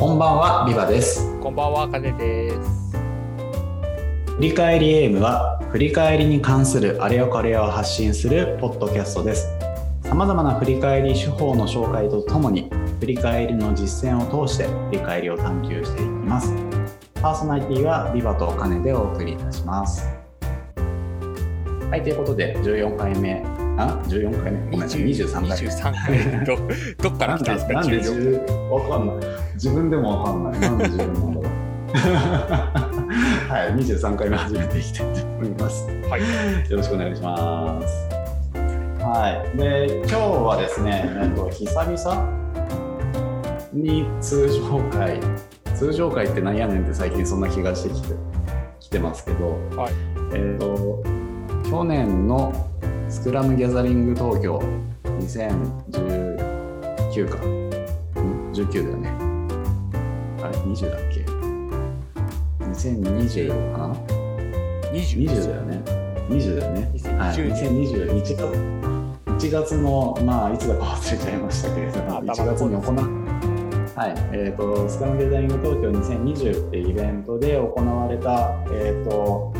こんばんは、ビバです。こんばんは、かねです。振り返りエイムは、振り返りに関するあれよこれを発信するポッドキャストです。さまざまな振り返り手法の紹介とともに、振り返りの実践を通して振り返りを探求していきます。パーソナリティはビバとカネでお送りいたします。はい、ということで、14回目、あ、14回目ごめんなさい、23回目。23回 どどっから来たんですか？なんで14 10わかんない。自分でもわかんない。なんで10なんだろう。はい、23回目始めていきたいと思います。はい。よろしくお願いします。はい。で、今日はですね、えっと久々に通常回、通常回ってなんやねんって最近そんな気がしてきてきてますけど、はい。えっ、と、去年のスクラムギャザリング東京2019か。ん ?19 だよね。あれ ?20 だっけ ?2020 かな？20 ?20 だよね。20だよね。はい。2020 2021月。1月の、まあ、いつだか忘れちゃいましたけれども、頭1月に行うはい、えーと、スクラムギャザリング東京2020ってイベントで行われた、えーと、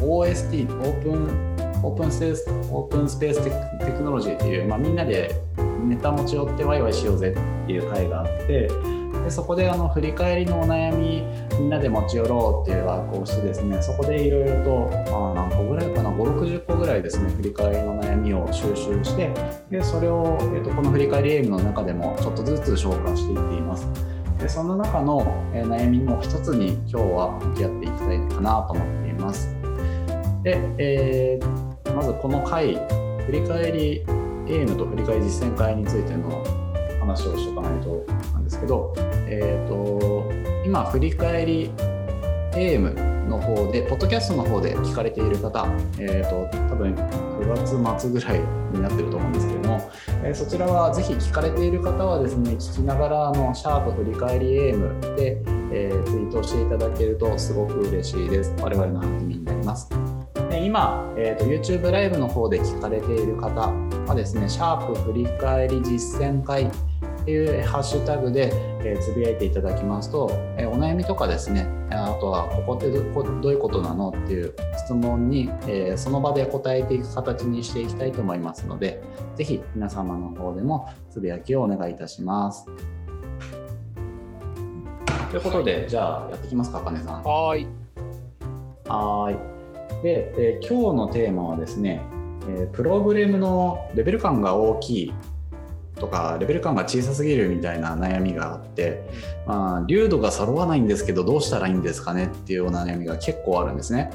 OST、オープンオープンスペースオープンスペーステクノロジーっていう、まあ、みんなでネタ持ち寄ってワイワイしようぜっていう会があってでそこであの振り返りのお悩みみんなで持ち寄ろうっていうワークをしてですねそこでいろいろと、まあ、何個ぐらいかな560個ぐらいですね振り返りの悩みを収集してでそれを、えー、とこの振り返りエイムの中でもちょっとずつ消化していっています。でその中の、えー悩みの一つに今日は向き合っていきたいかなと思っています。で、えーまずこの回ふりかえり am と振り返り実践会についての話をしとかないとなんですけど、えー、と今ふりかえり am の方でポッドキャストの方で聞かれている方、えー、と多分9月末ぐらいになってると思うんですけども、えーそちらはぜひ聞かれている方はですね聞きながらあのシャープふりかえり am で、えーツイートしていただけるとすごく嬉しいです。我々の励みになります。で今、えーと YouTube ライブの方で聞かれている方はですねシャープ振り返り実践会っていうハッシュタグで、えーつぶやいていただきますと、えーお悩みとかですねあとはここってどこどういうことなの？っていう質問に、えーその場で答えていく形にしていきたいと思いますのでぜひ皆様の方でもつぶやきをお願いいたします。ということで、じゃあやっていきますか、あかねさん。はーい。はーい。で、えー今日のテーマはですね、えープログラムのレベル感が大きいとか、レベル感が小さすぎるみたいな悩みがあって、まあ、流度が揃わないんですけど、どうしたらいいんですかねっていうような悩みが結構あるんですね。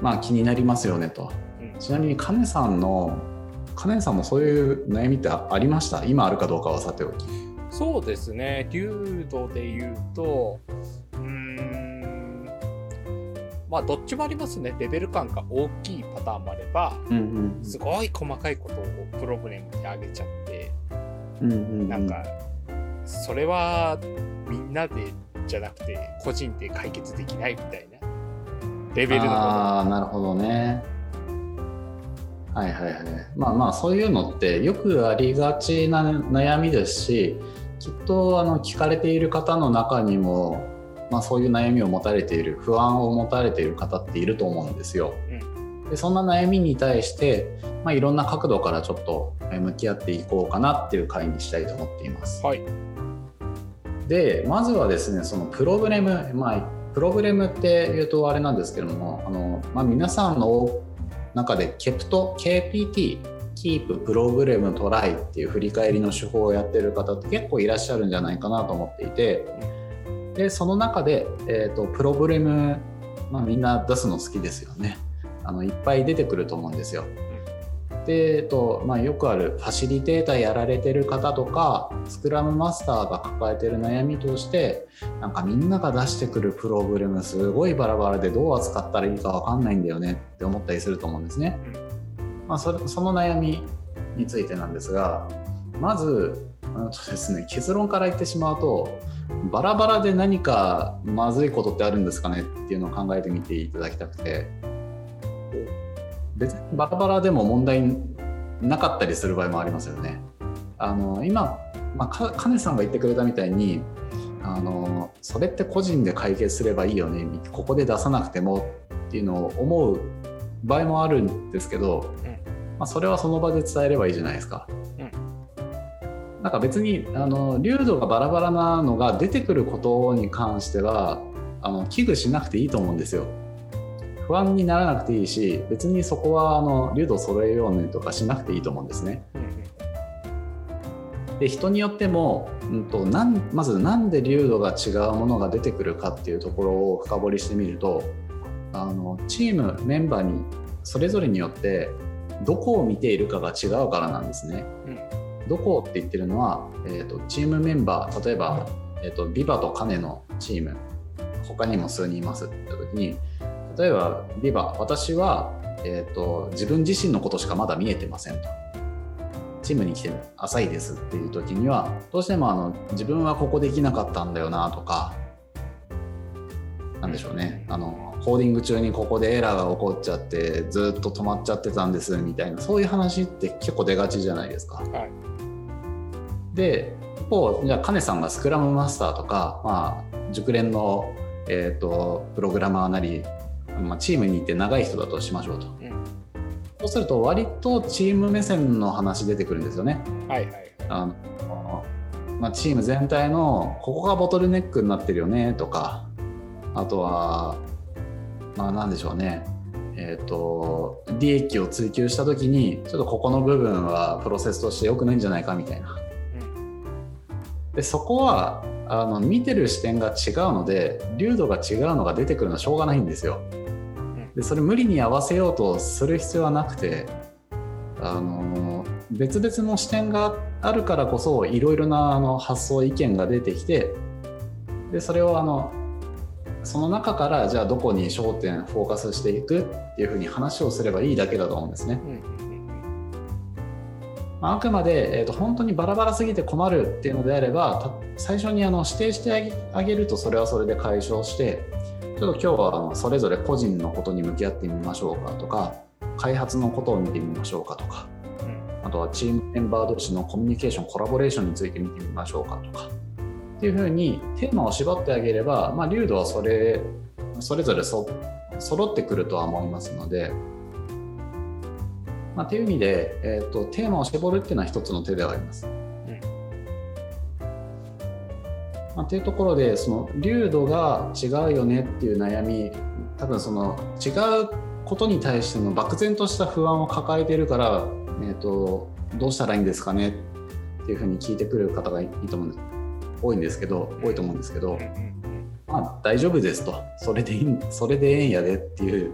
まあ、気になりますよねと。うんちなみに、カネさんの、カネさんもそういう悩みってあありました？今あるかどうかはさておき。そうですね。流度で言うと、まあ、どっちもありますね。レベル感が大きいパターンもあれば、うんうんすごい細かいことをプログラムに上げちゃって、うんうんうんなんか、それはみんなでじゃなくて、個人で解決できないみたいなレベルの。ああなるほどねはいはいはいまあまあそういうのってよくありがちな悩みですしきっとあの聞かれている方の中にも、まあ、そういう悩みを持たれている不安を持たれている方っていると思うんですよ。でそんな悩みに対して、まあ、いろんな角度からちょっとえ向き合っていこうかなっていう回にしたいと思っています。はい。でまずはですねそのプログラムまあプログラムっていうとあれなんですけどもあの、まあ、皆さんの中で KEPT KPT Keep プログラムトライっていう振り返りの手法をやってる方って結構いらっしゃるんじゃないかなと思っていてでその中で、えー、とプログラム、まあ、みんな出すの好きですよねあのいっぱい出てくると思うんですよ。で、えっとまあ、よくあるファシリテーターやられてる方とかスクラムマスターが抱えてる悩みとしてなんかみんなが出してくるプログラムすごいバラバラでどう扱ったらいいか分かんないんだよねって思ったりすると思うんですね。まあ、それその悩みについてなんですがまずあのとです、ね、結論から言ってしまうとバラバラで何かまずいことってあるんですかねっていうのを考えてみていただきたくて別にバラバラでも問題なかったりする場合もありますよね。あの今まあ、か金さんが言ってくれたみたいにあのそれって個人で解決すればいいよねここで出さなくてもっていうのを思う場合もあるんですけど、うん、まあ、それはその場で伝えればいいじゃないですか。うん、なんか別にあの流度がバラバラなのが出てくることに関してはあの危惧しなくていいと思うんですよ。不安にならなくていいし別にそこはあの流度揃えようねとかしなくていいと思うんですね。で人によっても、うんと、なんまず何で流度が違うものが出てくるかっていうところを深掘りしてみるとあのチームメンバーにそれぞれによってどこを見ているかが違うからなんですね。うん、どこって言ってるのは、えーと、チームメンバー例えば、えーと、ビバとカネのチーム他にも数人いますって言った時に例えばビバ私は、えーと、自分自身のことしかまだ見えてませんと。チームに来て浅いですっていう時にはどうしてもあの自分はここできなかったんだよなとかなんでしょうねあのコーディング中にここでエラーが起こっちゃってずっと止まっちゃってたんですみたいなそういう話って結構出がちじゃないですか。はい、で一方じゃあカネさんがスクラムマスターとか、まあ、熟練の、えーと、プログラマーなり、まあ、チームにいて長い人だとしましょうと。うん、そうすると割とチーム目線の話出てくるんですよね。はいはい、あのまあ、チーム全体のここがボトルネックになってるよねとかあとはまあ、なんでしょうね、えーと、利益を追求した時にちょっとここの部分はプロセスとして良くないんじゃないかみたいな。でそこはあの見てる視点が違うので流度が違うのが出てくるのはしょうがないんですよ。でそれ無理に合わせようとする必要はなくてあの別々の視点があるからこそいろいろなあの発想意見が出てきてでそれをあのその中からじゃあどこに焦点フォーカスしていくっていうふうに話をすればいいだけだと思うんですね。まあ、あくまで、えーと、本当にバラバラすぎて困るっていうのであれば最初にあの指定してあげるとそれはそれで解消してちょっと今日はあのそれぞれ個人のことに向き合ってみましょうかとか開発のことを見てみましょうかとか、あとはチームメンバー同士のコミュニケーションコラボレーションについて見てみましょうかとか。っていうふうにテーマを絞ってあげれば、まあ、流度はそれそれぞれそ揃ってくるとは思いますので、まあ、という意味で、えーと、テーマを絞るっていうのは一つの手ではあります。うん。まあ、というところでその流度が違うよねっていう悩み多分その違うことに対しての漠然とした不安を抱えているから、えーと、とどうしたらいいんですかねっていうふうに聞いてくる方がいいと思う。多いんですけど多いと思うんですけど、まあ大丈夫ですと。それでいいそれでええんやでっていう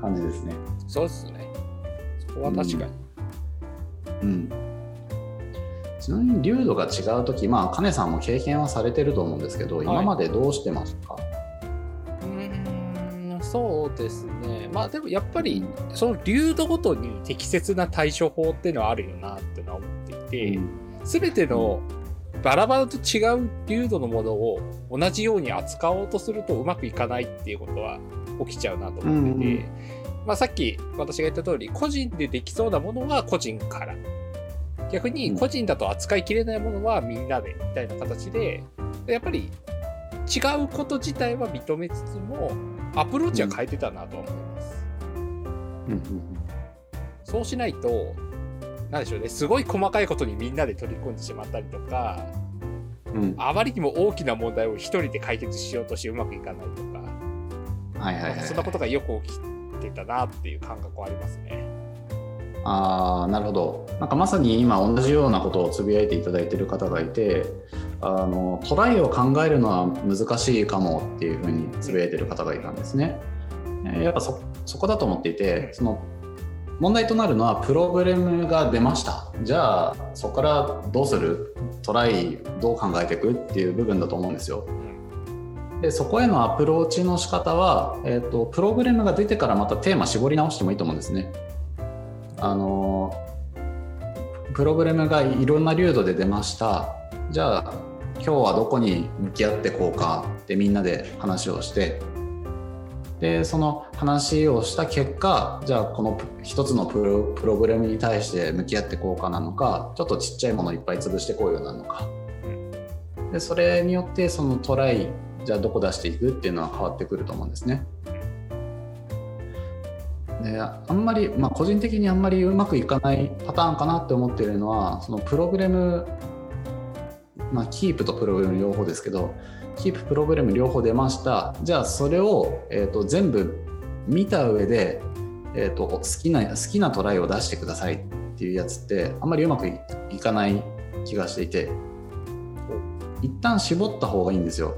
感じですね。そうですねそこは確かに。うん、うん、ちなみに流度が違う時まあ金さんも経験はされてると思うんですけど、はい、今までどうしてますか？うんそうですね。まあでもやっぱりその流度ごとに適切な対処法っていうのはあるよなってのは思っていて、うん、全てのバラバラと違う流度のものを同じように扱おうとするとうまくいかないっていうことは起きちゃうなと思ってて、うんうん、まあ、さっき私が言った通り個人でできそうなものは個人から。逆に個人だと扱いきれないものはみんなでみたいな形でやっぱり違うこと自体は認めつつもアプローチは変えてたなと思います。そうしないとなんでしょうね、すごい細かいことにみんなで取り込んでしまったりとか、うん、あまりにも大きな問題を一人で解決しようとしてうまくいかないとか、はいはいはい、そんなことがよく起きてたなっていう感覚はありますね。あなるほどなんかまさに今同じようなことをつぶやいていただいている方がいてあのトライを考えるのは難しいかもっていうふうにつぶやいている方がいたんですね。やっぱそこだと思っていてその問題となるのはプログラムが出ましたじゃあそこからどうする？トライどう考えていく？っていう部分だと思うんですよ。でそこへのアプローチの仕方は、えーと、プログラムが出てからまたテーマ絞り直してもいいと思うんですね。あのプログラムがいろんな流度で出ました。じゃあ今日はどこに向き合ってこうかってみんなで話をして。でその話をした結果じゃあこの一つのプログラムに対して向き合ってこうかなのかちょっとちっちゃいものいっぱい潰してこうようなのか。でそれによってそのトライじゃあどこ出していくっていうのは変わってくると思うんですね。であんまり、まあ、個人的にあんまりうまくいかないパターンかなって思ってるのはそのプログラム、まあ、キープとプログラム両方ですけどキーププログラム両方出ましたじゃあそれを、えーと、全部見た上で、えーと、好きな好きなトライを出してくださいっていうやつってあんまりうまくいかない気がしていて一旦絞った方がいいんですよ。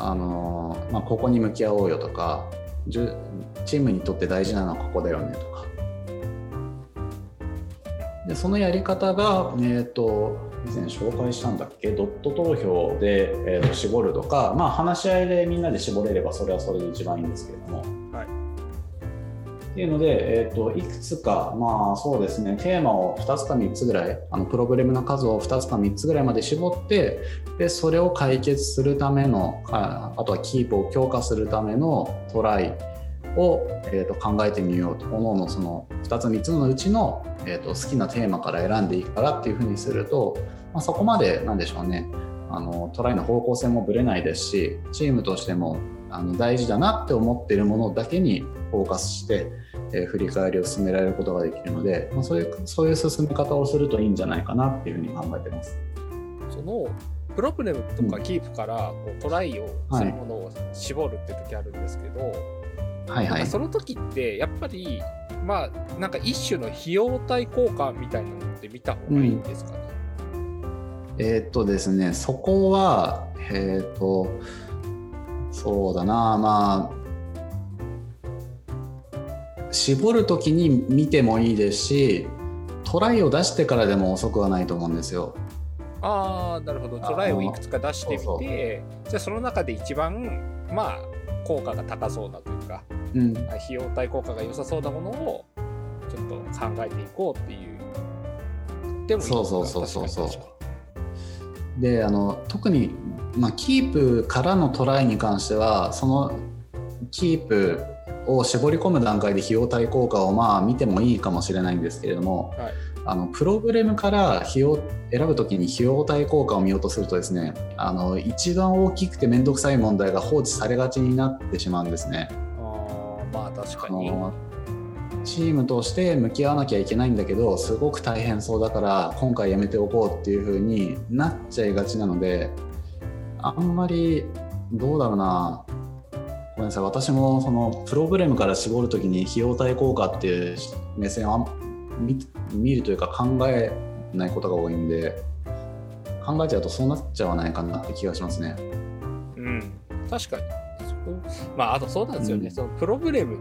あのまあ、ここに向き合おうよとかチームにとって大事なのはここだよねとか。でそのやり方が、えーと、以前紹介したんだっけ？ドット投票で、えーと絞るとか、まあ、話し合いでみんなで絞れればそれはそれで一番いいんですけれども。っていうので、えーと、いくつか、まあそうですね、テーマを2つか3つぐらい、あのプログラムの数を2つか3つぐらいまで絞って、でそれを解決するためのあ、あとはキープを強化するためのトライを、えーと、考えてみようと、各々その2つ3つのうちの、えーと、好きなテーマから選んでいいからっていうふうにすると、まあ、そこまでなんでしょうね、あのトライの方向性もぶれないですし、チームとしてもあの大事だなって思っているものだけにフォーカスして、えー、振り返りを進められることができるので、まあ、そういうそういう進め方をするといいんじゃないかなっていうふうに考えてます。そのプログラムとかキープからこうトライをするものを絞るって時あるんですけど、はいはい、その時ってやっぱりまあなんか一種の費用対効果みたいなのって見た方がいいんですかね、うん、えー、っとですねそこはえー、っとそうだなまあ絞る時に見てもいいですしトライを出してからでも遅くはないと思うんですよ。ああなるほど。トライをいくつか出してみてじゃあその中で一番まあ効果が高そうなというか、うん、費用対効果が良さそうなものをちょっと考えていこうっていう。でもそうそうそうそうそう。であの特に、まあ、キープからのトライに関してはそのキープを絞り込む段階で費用対効果をまあ見てもいいかもしれないんですけれども、はい、あのプログラムから費用選ぶ時に費用対効果を見ようとするとですねあの一番大きくて面倒くさい問題が放置されがちになってしまうんですね。あまあ確かに。チームとして向き合わなきゃいけないんだけどすごく大変そうだから今回やめておこうっていう風になっちゃいがちなのであんまりどうだろうなごめんなさい。私もそのプログラムから絞るときに費用対効果っていう目線を見るというか考えないことが多いんで考えちゃうとそうなっちゃわないかなって気がしますね。うん、確かに。まああとそうなんですよね、うん、そのプログラム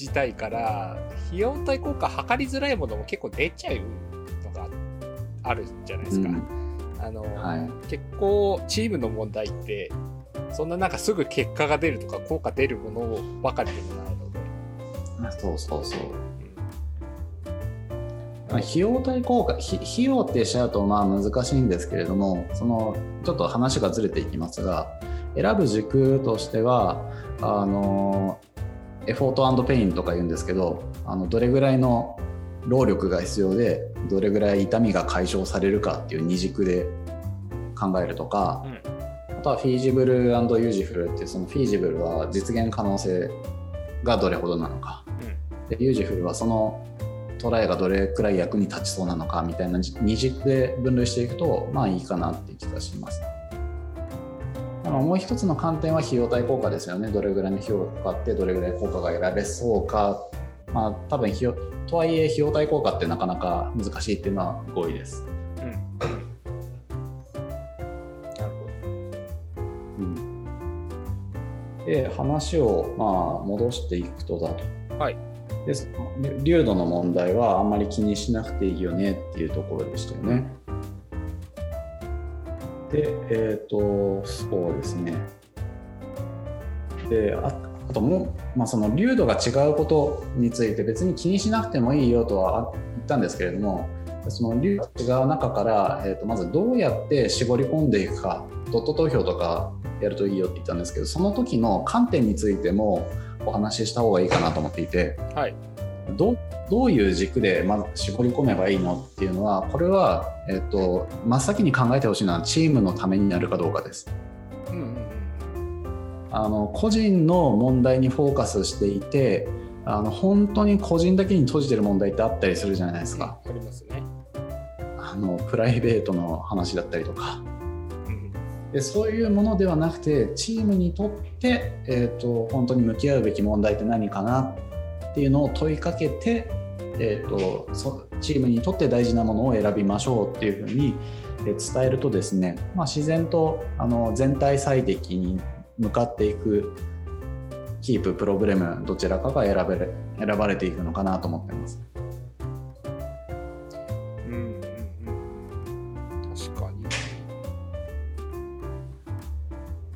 自体から費用対効果測りづらいものも結構出ちゃうのがあるじゃないですか。うん、あの、はい、結構チームの問題ってそんななんかすぐ結果が出るとか効果出るものばかりでもないので。そうそうそう。まあ、費用対効果費用ってしちゃうとまあ難しいんですけれどもそのちょっと話がずれていきますが選ぶ軸としてはあの Effort Pain とか言うんですけどあのどれぐらいの労力が必要でどれぐらい痛みが解消されるかっていう二軸で考えるとか、うんとは Feasible Useful ってその Feasible は実現可能性がどれほどなのか、うん、で Useful はそのトライがどれくらい役に立ちそうなのかみたいな二軸で分類していくとまあいいかなって気がします。もう一つの観点は費用対効果ですよね。どれぐらいの費用がかかってどれぐらい効果が得られそうか。まあ多分費用とはいえ費用対効果ってなかなか難しいっていうのは合意です。で話をまあ戻していくとだと。はい、で流度の問題はあんまり気にしなくていいよねっていうところでしたよね。で、えっ、ー、と、そうですね。で、ああともう、まあ、その流度が違うことについて別に気にしなくてもいいよとは言ったんですけれども、その流度が違う中から、えー、とまずどうやって絞り込んでいくか、ドット投票とかやるといいよって言ったんですけどその時の観点についてもお話しした方がいいかなと思っていて、はい、どどういう軸でまず絞り込めばいいのっていうのはこれは、えーと、真っ先に考えてほしいのはチームのためになるかどうかです。うんうんあの個人の問題にフォーカスしていてあの本当に個人だけに閉じてる問題ってあったりするじゃないですか。ありますね。あのプライベートの話だったりとか。そういうものではなくてチームにとって、えーと、本当に向き合うべき問題って何かなっていうのを問いかけて、えーと、とチームにとって大事なものを選びましょうっていうふうに伝えるとですね、まあ、自然とあの全体最適に向かっていくキーププロブレムどちらかが選べ選ばれていくのかなと思ってます。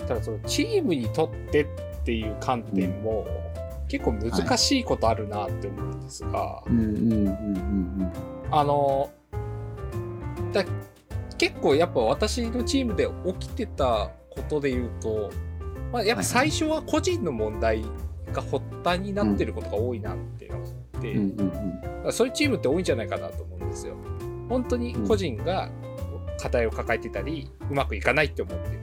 ただそのチームにとってっていう観点も、結構難しいことあるなって思うんですが、あのだ結構やっぱ私のチームで起きてたことで言うとまあ、やっぱ最初は個人の問題が発端になってることが多いなっていうのがあって、うん、そういうチームって多いんじゃないかなと思うんですよ。本当に個人が課題を抱えてたり、うまくいかないって思ってる。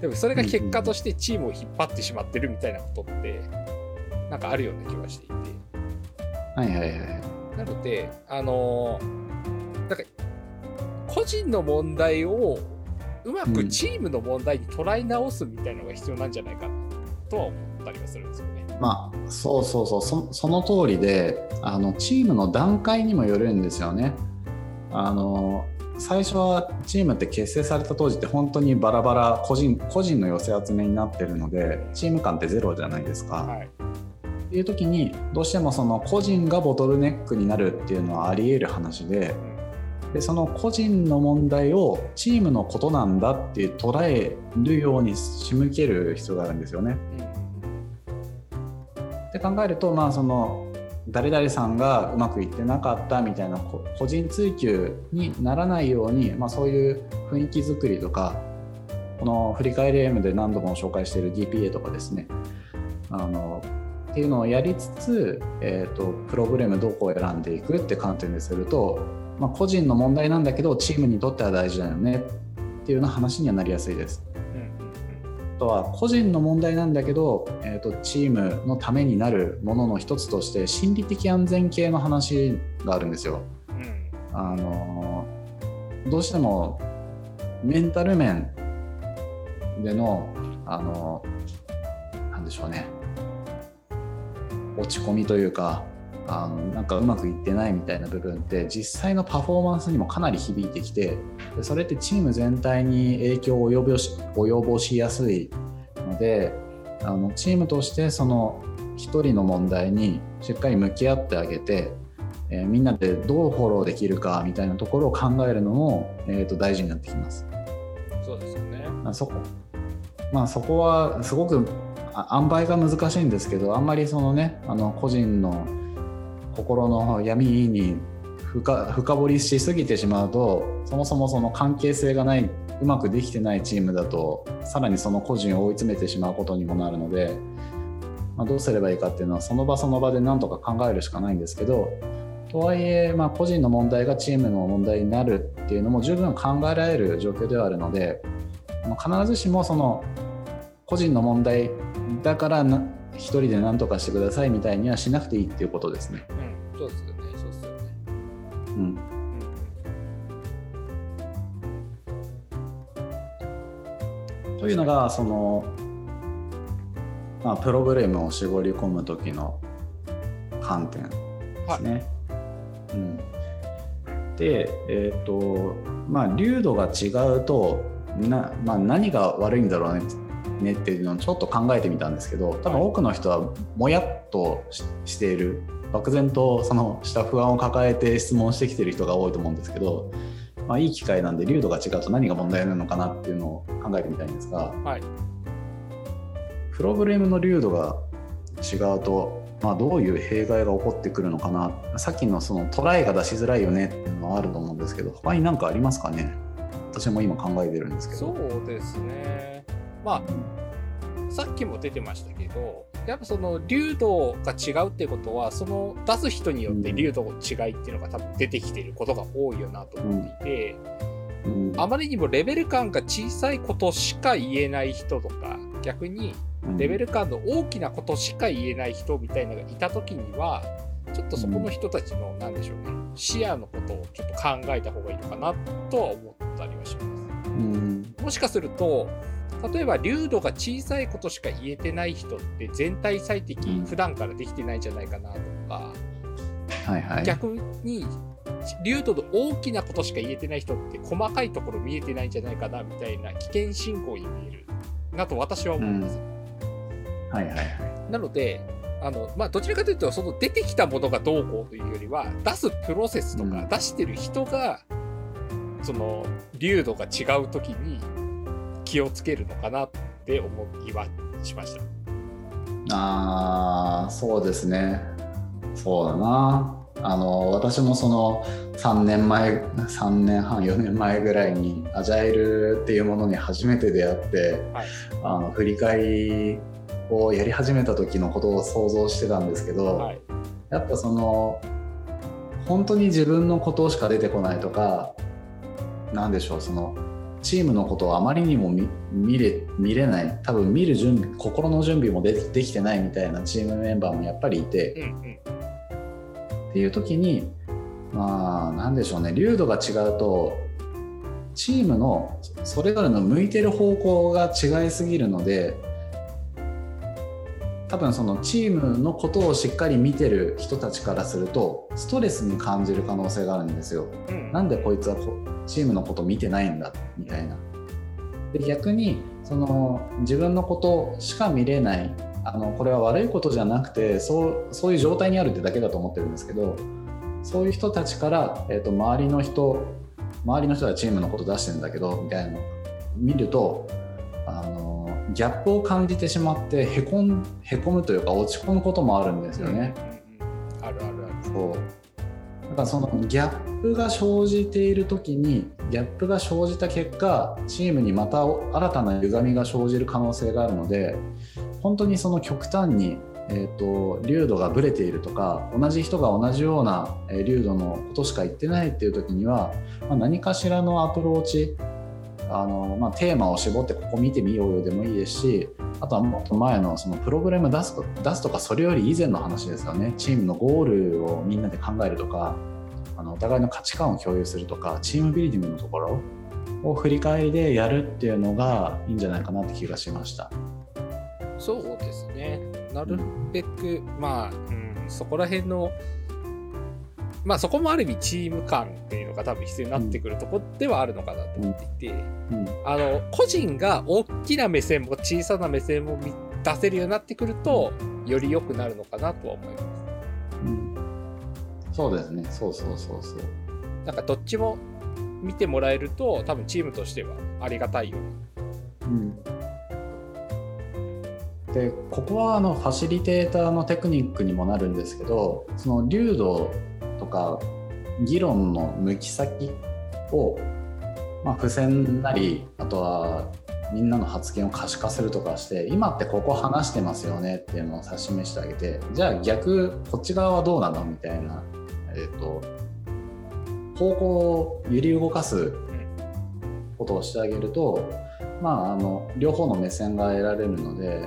でもそれが結果としてチームを引っ張ってしまってるみたいなことって、なんかあるような気はしていて。はいはいはい。なので、あのー、なんか、個人の問題をうまくチームの問題に捉え直すみたいなのが必要なんじゃないかとは思ったりはするんですよね。まあそうそうそうそその通りであのチームの段階にもよるんですよね。あの最初はチームって結成された当時って本当にバラバラ個人個人の寄せ集めになってるのでチーム感ってゼロじゃないですか。はいっていう時にどうしてもその個人がボトルネックになるっていうのはありえる話で、でその個人の問題をチームのことなんだって捉えるように仕向ける必要があるんですよね。って考えるとまあその誰々さんがうまくいってなかったみたいな個人追求にならないように、まあ、そういう雰囲気作りとかこの振り返り M で何度も紹介している DPA とかですねあのっていうのをやりつつ、えーと、プログラムどこを選んでいくって観点でするとまあ、個人の問題なんだけどチームにとっては大事だよねっていうような話にはなりやすいです。あとは個人の問題なんだけど、えーと、チームのためになるものの一つとして心理的安全系の話があるんですよ。うん、あのどうしてもメンタル面でのあのなんでしょうね落ち込みというかあのなんかうまくいってないみたいな部分って実際のパフォーマンスにもかなり響いてきてそれってチーム全体に影響を及ぼし及ぼしやすいのであのチームとしてその1人の問題にしっかり向き合ってあげて、えー、みんなでどうフォローできるかみたいなところを考えるのも、えー、と大事になってきます。そうですよねそこまあ、そこはすごく塩梅が難しいんですけどあんまりそのねあの個人の心の闇に深深掘りしすぎてしまうとそもそもその関係性がないうまくできてないチームだとさらにその個人を追い詰めてしまうことにもなるので、まあ、どうすればいいかっていうのはその場その場で何とか考えるしかないんですけどとはいえ、まあ、個人の問題がチームの問題になるっていうのも十分考えられる状況ではあるので、まあ、必ずしもその個人の問題だから一人で何とかしてくださいみたいにはしなくていいっていうことですね。うん、そうですよね、そうですよね。うん。というのがその、まあ、プログラムを絞り込む時の観点ですね。はい、うん、で、えっ、ー、とまあ流度が違うとな、まあ、何が悪いんだろうねねっていうのをちょっと考えてみたんですけど多分多くの人はもやっとしている漠然とそのした不安を抱えて質問してきてる人が多いと思うんですけど、まあ、いい機会なんで流度が違うと何が問題なのかなっていうのを考えてみたいんですが、はい、プログラムの流度が違うと、まあ、どういう弊害が起こってくるのかな。さっきのそのトライが出しづらいよねっていうのはあると思うんですけど他に何かありますかね。私も今考えてるんですけど。そうですねまあ、さっきも出てましたけど、やっぱその流度が違うってことはその出す人によって流度の違いっていうのが多分出てきてることが多いよなと思っていて、うん。あまりにもレベル感が小さいことしか言えない人とか逆にレベル感の大きなことしか言えない人みたいなのがいた時にはちょっとそこの人たちの何でしょうね視野のことをちょっと考えた方がいいのかなとは思ったりはします。うん。もしかすると例えば流度が小さいことしか言えてない人って全体最適うん普段からできてないんじゃないかなとか、はいはい。逆に流度の大きなことしか言えてない人って細かいところ見えてないんじゃないかなみたいな危険信号に見えるなと私は思うんです。はいはいはい。なのであの、まあ、どちらかというとその出てきたものがどうこうというよりは出すプロセスとかうん出してる人が、その流度が違う時に気をつけるのかなって思いはしました。ああ、そうですね。そうだな。あの私もその3年前3年半4年前ぐらいにアジャイルっていうものに初めて出会って、はいあの振り返りをやり始めた時のことを想像してたんですけど、はい、やっぱその本当に自分のことしか出てこないとかなんでしょうそのチームのことをあまりにも見れ見れない。多分見る準備心の準備もでできてないみたいなチームメンバーもやっぱりいて、うんうんっていう時にまあ何でしょうね。流度が違うとチームのそれぞれの向いてる方向が違いすぎるので多分そのチームのことをしっかり見てる人たちからするとストレスに感じる可能性があるんですよ。うんなんでこいつはこチームのこと見てないんだみたいな。で逆にその自分のことしか見れないあのこれは悪いことじゃなくてそうそういう状態にあるってだけだと思ってるんですけどそういう人たちから、えー、と周りの人周りの人はチームのこと出してるんだけどみたいな見るとあのギャップを感じてしまってへこんへこむというか落ち込むこともあるんですよね。うんうんあるあるある。そうだからそのギャップが生じている時にギャップが生じた結果チームにまた新たな歪みが生じる可能性があるので本当にその極端に、えー、と流度がぶれているとか同じ人が同じようなえー流度のことしか言ってないっていう時には、まあ、何かしらのアプローチあの、まあ、テーマを絞ってここ見てみようよでもいいですしあとはもっと前のそのプログラム出すと出すとかそれより以前の話ですよねチームのゴールをみんなで考えるとかあのお互いの価値観を共有するとかチームビルディングのところを振り返りでやるっていうのがいいんじゃないかなって気がしました。そうですね。なるべく、まあ、うん、そこら辺の、まあそこもある意味チーム感っていうのが多分必要になってくるとこではあるのかなと思っていて、うんあの、個人が大きな目線も小さな目線も見出せるようになってくると、より良くなるのかなとは思います。うんそうですねそうそうそうそう。なんかどっちも見てもらえると、多分チームとしてはありがたいように。うんでここはあのファシリテーターのテクニックにもなるんですけどその流度とか議論の抜き先を、まあ、付箋なりあとはみんなの発言を可視化するとかして今ってここ話してますよねっていうのを指し示してあげてじゃあ逆こっち側はどうなの？みたいな、えー、と方向を揺り動かすことをしてあげると、まあ、あの両方の目線が得られるので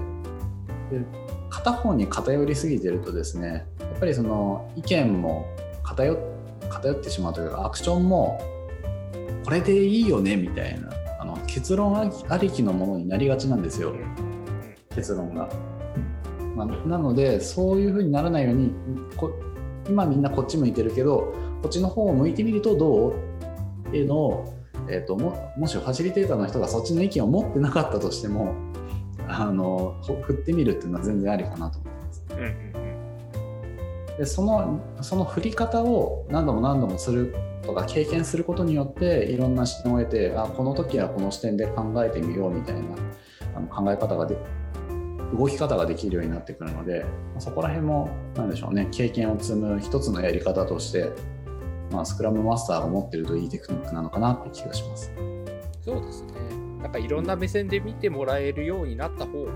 で片方に偏りすぎてるとですねやっぱりその意見も偏っ偏ってしまうというかアクションもこれでいいよねみたいなあの結論ありきのものになりがちなんですよ結論が。まあ、なのでそういう風にならないようにこ今みんなこっち向いてるけどこっちの方を向いてみるとどうっていうのを、えー、とももしファシリテーターの人がそっちの意見を持ってなかったとしてもあのほ振ってみるっていうのは全然ありかなと思います。うんでそのその振り方を何度も何度もするとか経験することによっていろんな視点を得てあこの時はこの視点で考えてみようみたいなあの考え方がで動き方ができるようになってくるのでそこら辺も何でしょうね経験を積む一つのやり方として、まあ、スクラムマスターが持ってるといいテクニックなのかなって気がします。そうですね。なんかいろんな目線で見てもらえるようになった方が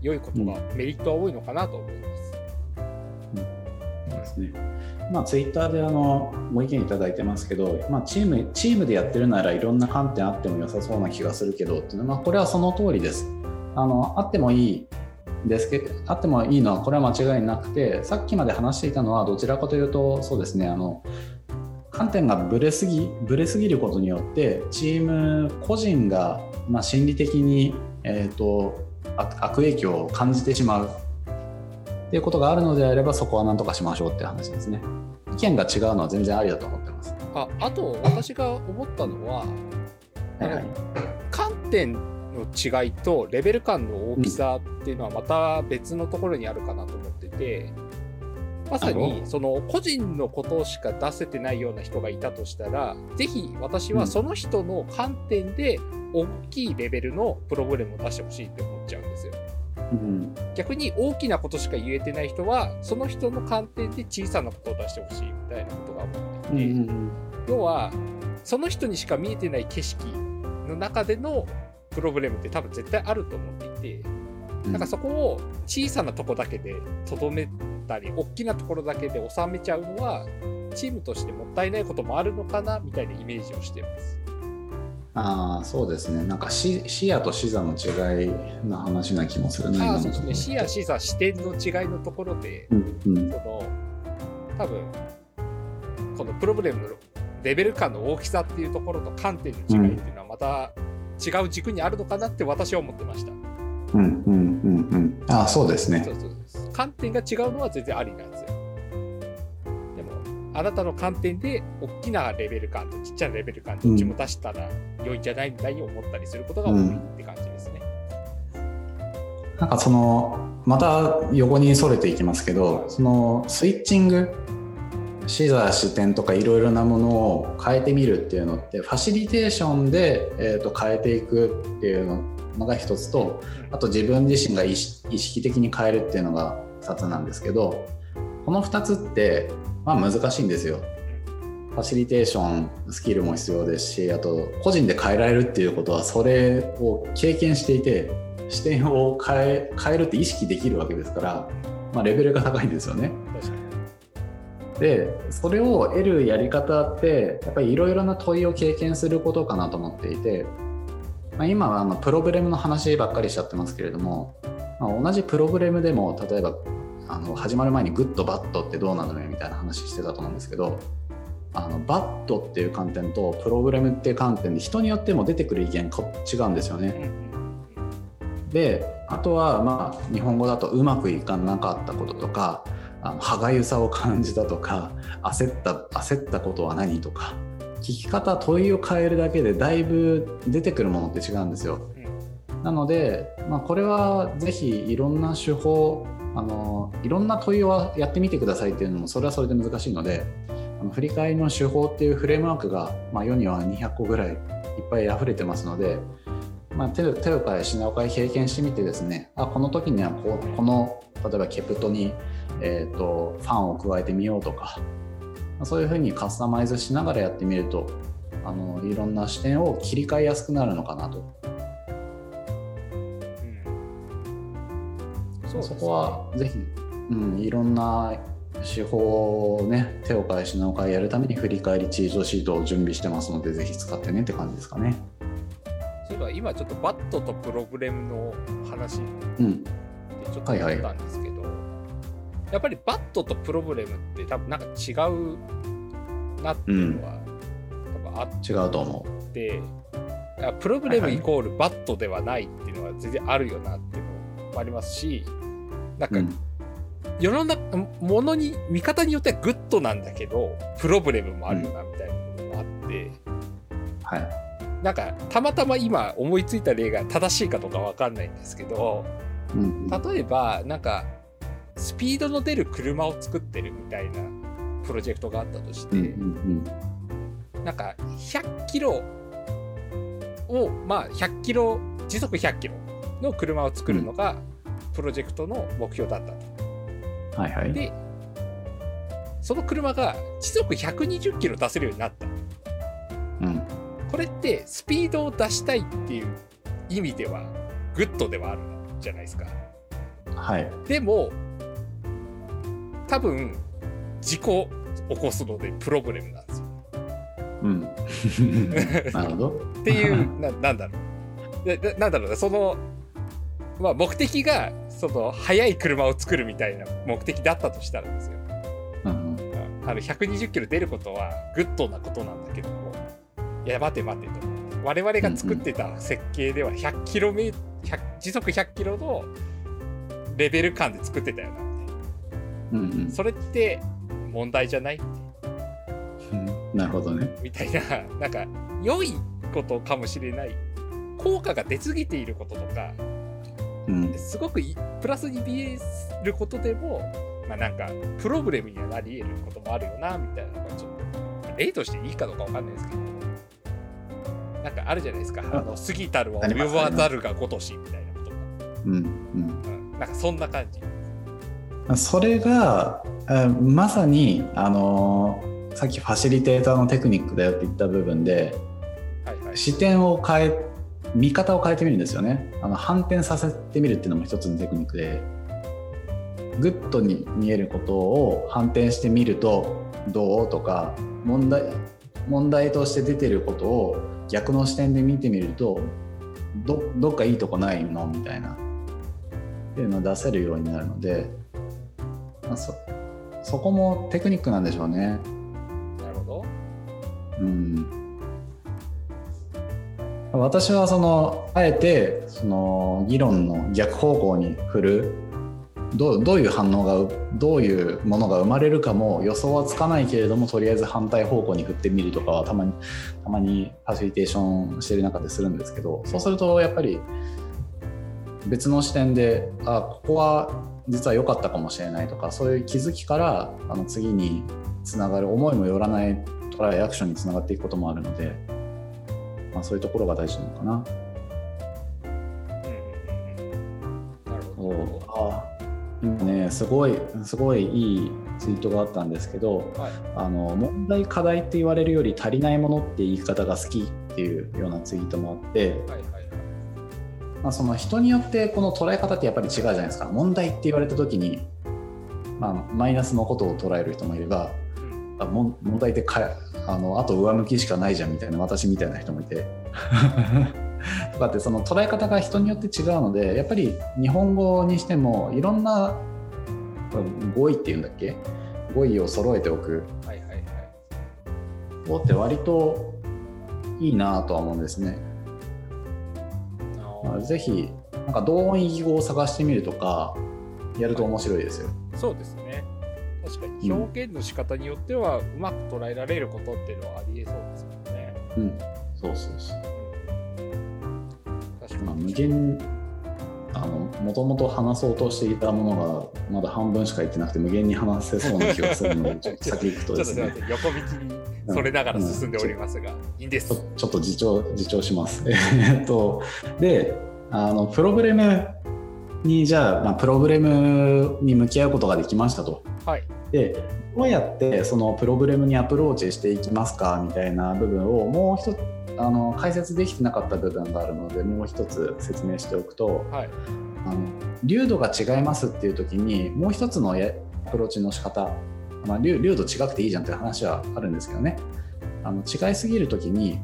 良いことが、メリットは多いのかなと思います。そうですね。まあ、ツイッターであのご意見いただいてますけど、まあ、チームチームでやってるならいろんな観点あっても良さそうな気がするけどっていうのは、まあ、これはその通りです。あのあってもいいですけどあってもいいのはこれは間違いなくてさっきまで話していたのはどちらかというとそうですねあの観点がぶれすぎぶれすぎることによってチーム個人が、まあ、心理的に、えーと、悪影響を感じてしまうっていうことがあるのであればそこは何とかしましょうって話ですね。意見が違うのは全然ありだと思ってます。ああと私が思ったのは、はいはい、観点の違いとレベル感の大きさっていうのはまた別のところにあるかなと思ってて、まさにその個人のことしか出せてないような人がいたとしたら、ぜひ私はその人の観点で大きいレベルのプログラムを出してほしいって思。うん、逆に大きなことしか言えてない人はその人の観点で小さなことを出してほしいみたいなことが思っていて、うんうん要はその人にしか見えてない景色の中でのプログラムって多分絶対あると思っていて、うん。なんかそこを小さなとこだけでとどめたり大きなところだけで収めちゃうのはチームとしてもったいないこともあるのかなみたいなイメージをしてます。ああそうですね。なんか視視野と視座の違いの話な気もするなあそうですね。視野視座視点の違いのところでうんうん。その多分このプログラムのレベル感の大きさっていうところと観点の違いっていうのはまた違う軸にあるのかなって私は思ってました。うんうんうんうん。ああそうですね。そうそうそう。観点が違うのは全然ありなんですよ。あなたの観点で大きなレベル感とちっちゃなレベル感どっちも出したら良いんじゃないみたいに思ったりすることが多いって感じですね。なんかそのまた横にそれていきますけどそのスイッチング視座視点とかいろいろなものを変えてみるっていうのってファシリテーションで、えー、と変えていくっていうのが一つとあと自分自身が意識意識的に変えるっていうのが2つなんですけどこの2つって、まあ、難しいんですよ。ファシリテーションスキルも必要ですしあと個人で変えられるっていうことはそれを経験していて視点を変え変えるって意識できるわけですから、まあ、レベルが高いんですよね。でそれを得るやり方ってやっぱりいろいろな問いを経験することかなと思っていて、まあ、今はあの Problem の話ばっかりしちゃってますけれども、まあ、同じ Problem でも例えばあの始まる前に Good Bad ってどうなのよみたいな話してたと思うんですけどあの Bad っていう観点と Problem っていう観点で人によっても出てくる意見こ違うんですよね。であとはまあ日本語だとうまくいかなかったこととかあの歯がゆさを感じたとか焦った焦ったことは何とか聞き方問いを変えるだけでだいぶ出てくるものって違うんですよ。なので、まあ、これはぜひいろんな手法あのいろんな問いをやってみてくださいっていうのもそれはそれで難しいのであの振り返りの手法っていうフレームワークが、まあ、世には200個ぐらいいっぱい溢れてますので、まあ、手を手を変え品を変え経験してみてですねあこの時にはここの例えばケプトに、えー、とファンを加えてみようとかまあそういうふうにカスタマイズしながらやってみるとあのいろんな視点を切り替えやすくなるのかなと。そね。そこはぜひ、うん、いろんな手法をね手を変え品を変えやるために振り返りチートシートを準備してますのでぜひ使ってねって感じですかね。そういえば今ちょっと Bad と Problem の話うん、でちょっと思ったんですけど、やっぱり Bad と Problem って多分なんか違うなっていうのは、多分あっ違うと思て、いや Problem イコール Bad ではないっていうのは全然あるよなっていうのもありますし、なんう。かうん。世の中、ものに、見方によっては Good なんだけど、 Problem もあるよなみたいなのもあって、はい。なんかたまたま今思いついた例が正しいかどうかわかんないんですけど、うん例えばなんかスピードの出る車を作ってるみたいなプロジェクトがあったとして、うんうんなんか100キロをまあ100キロ時速100キロの車を作るのがプロジェクトの目標だった。と。うんはいはい。でその車が時速120キロ出せるようになった。うん。これってスピードを出したいっていう意味では Good ではあるじゃないですか。はい。でも多分事故起こすので Problem なんですよ。うん。なるほど。っていうななんだろう。ででなんだろうなその、まあ、目的がその速い車を作るみたいな目的だったとしたらですよ。うんうん。あの120キロ出ることは Good なことなんだけどもいや待て待てと。我々が作ってた設計では100キロメ100時速100キロのレベル感で作ってたよなうんうん。それって問題じゃないうん。なるほどね。みたいななんか良いことかもしれない。効果が出過ぎていることとかうん。すごくいプラスに見えることでもまあなんかプロブレムにはなり得ることもあるよなみたいなのがちょっと例としていいかどうかわかんないですけど。なんかあるじゃないですかあの過ぎたるはばざるが如しみたいなこと。が、うん。うん、なんかそんな感じ。うんそれがあまさにあのーさっきファシリテーターのテクニックだよって言った部分ではいはい。視点を変え見方を変えてみるんですよね。あの反転させてみるっていうのも一つのテクニックで Good に見えることを反転してみるとどうとか問題問題として出てることを逆の視点で見てみるとどどっかいいとこないの？みたいなっていうのを出せるようになるので、まあ、そそこもテクニックなんでしょうね。なるほど。うん私はそのあえてその議論の逆方向に振る。どうどういう反応がどういうものが生まれるかも予想はつかないけれどもとりあえず反対方向に振ってみるとかはたまにたまにファシリテーションしてる中でするんですけどそうするとやっぱり別の視点であここは実は良かったかもしれないとかそういう気づきからあの次につながる思いもよらないトライアクションにつながっていくこともあるので、まあ、そういうところが大事なのかな。うんうんうんなるほど。あ今ねすごいすごいいいツイートがあったんですけどはい。あの問題課題って言われるより足りないものって言い方が好きっていうようなツイートもあって、はいはいはい。まあ、その人によってこの捉え方ってやっぱり違うじゃないですか。問題って言われた時に、まあ、マイナスのことを捉える人もいれば問題ってかあのあと上向きしかないじゃんみたいな私みたいな人もいて とかってその捉え方が人によって違うのでやっぱり日本語にしてもいろんな語彙っていうんだっけ？語彙を揃えておくはいはいはい語って割といいなとは思うんですね。まあぜひなんか同音異義語を探してみるとかやると面白いですよ。そうですね。確かに表現の仕方によってはうまく捉えられることっていうのはありえそうですもんね。うん、そうそうそう。確かまあ、に。無限あのもともと話そうとしていたものがまだ半分しか言ってなくて無限に話せそうな気がするので ちょっと先行くとですね横道にそれながら進んでおりますが、いいんでちす。ょちょっと自重自重します。えっとであのプログレムにじゃあ、まあ、プログレムに向き合うことができましたと。はい。でどうやってそのプログラムにアプローチしていきますかみたいな部分をもう一つあの解説できてなかった部分があるのでもう一つ説明しておくとはい。あの流度が違いますっていう時にもう一つのやアプローチの仕方、まあ、流流度違くていいじゃんっていう話はあるんですけどねあの違いすぎる時に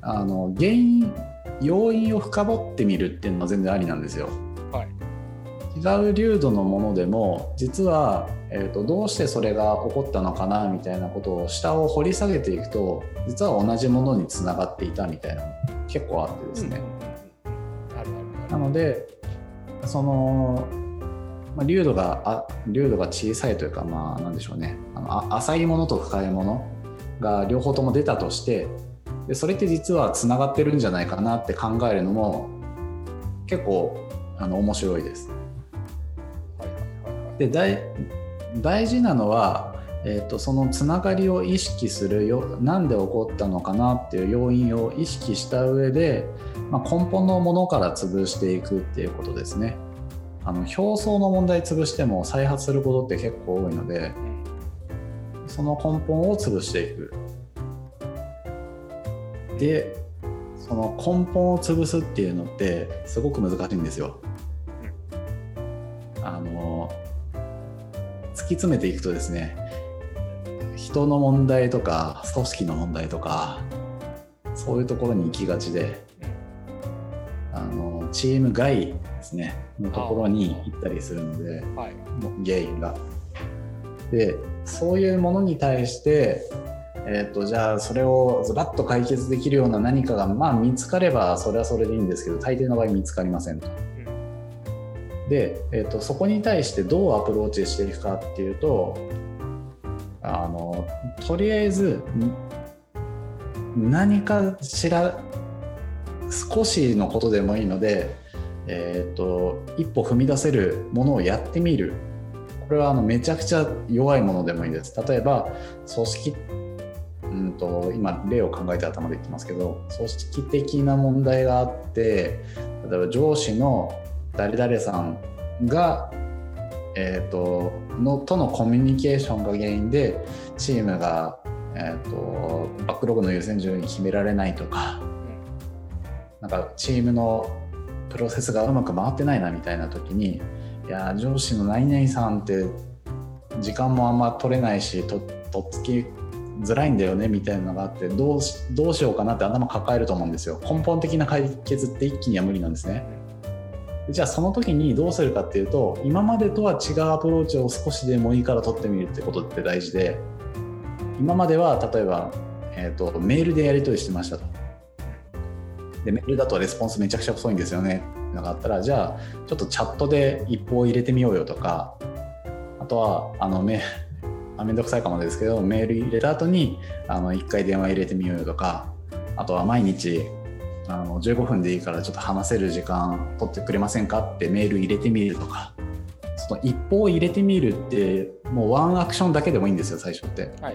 あの原因要因を深掘ってみるっていうのは全然ありなんですよ。はい。違う流度のものでも実は、えー、とどうしてそれが起こったのかなみたいなことを下を掘り下げていくと実は同じものにつながっていたみたいなの結構あってですね。なる。のでその、まあ、流度があ流度が小さいというかまあなんでしょうねあのあ浅いものと深いものが両方とも出たとしてでそれって実はつながってるんじゃないかなって考えるのも結構あの面白いです。で大大事なのは、えー、とそのつながりを意識するよなんで起こったのかなっていう要因を意識した上で、まあ、根本のものから潰していくっていうことですね。あの表層の問題潰しても再発することって結構多いのでうんその根本を潰していく。でその根本を潰すっていうのってすごく難しいんですよ。あの詰めていくとですね人の問題とか組織の問題とかそういうところに行きがちであのチーム外ですねのところに行ったりするので、はい原因が。でそういうものに対して、えー、とじゃあそれをズバッと解決できるような何かが、まあ、見つかればそれはそれでいいんですけど大抵の場合見つかりませんと。で、えー、とそこに対してどうアプローチしていくかっていうとあのとりあえず何かしら少しのことでもいいので、えー、と一歩踏み出せるものをやってみる。これはあのめちゃくちゃ弱いものでもいいです。例えば組織うんと今例を考えて頭で言ってますけど組織的な問題があって例えば上司の誰々さんが、えー、とのとのコミュニケーションが原因でチームが、えー、とバックログの優先順位決められないとかなんかチームのプロセスがうまく回ってないなみたいな時にいや上司の何々さんって時間もあんま取れないしとっつきづらいんだよねみたいなのがあってどうどうしようかなって頭抱えると思うんですよ。根本的な解決って一気には無理なんですね。じゃあその時にどうするかっていうと今までとは違うアプローチを少しでもいいから取ってみるってことって大事で今までは例えば、えー、とメールでやり取りしてましたと。でメールだとレスポンスめちゃくちゃ遅いんですよね。ってのがあったらじゃあちょっとチャットで一報入れてみようよとかあとはあのめ あめんどくさいかもですけどメール入れた後にあの1回電話入れてみようよとかあとは毎日あの15分でいいからちょっと話せる時間取ってくれませんかってメール入れてみるとかその一報を入れてみるってもうワンアクションだけでもいいんですよ最初って。はいはい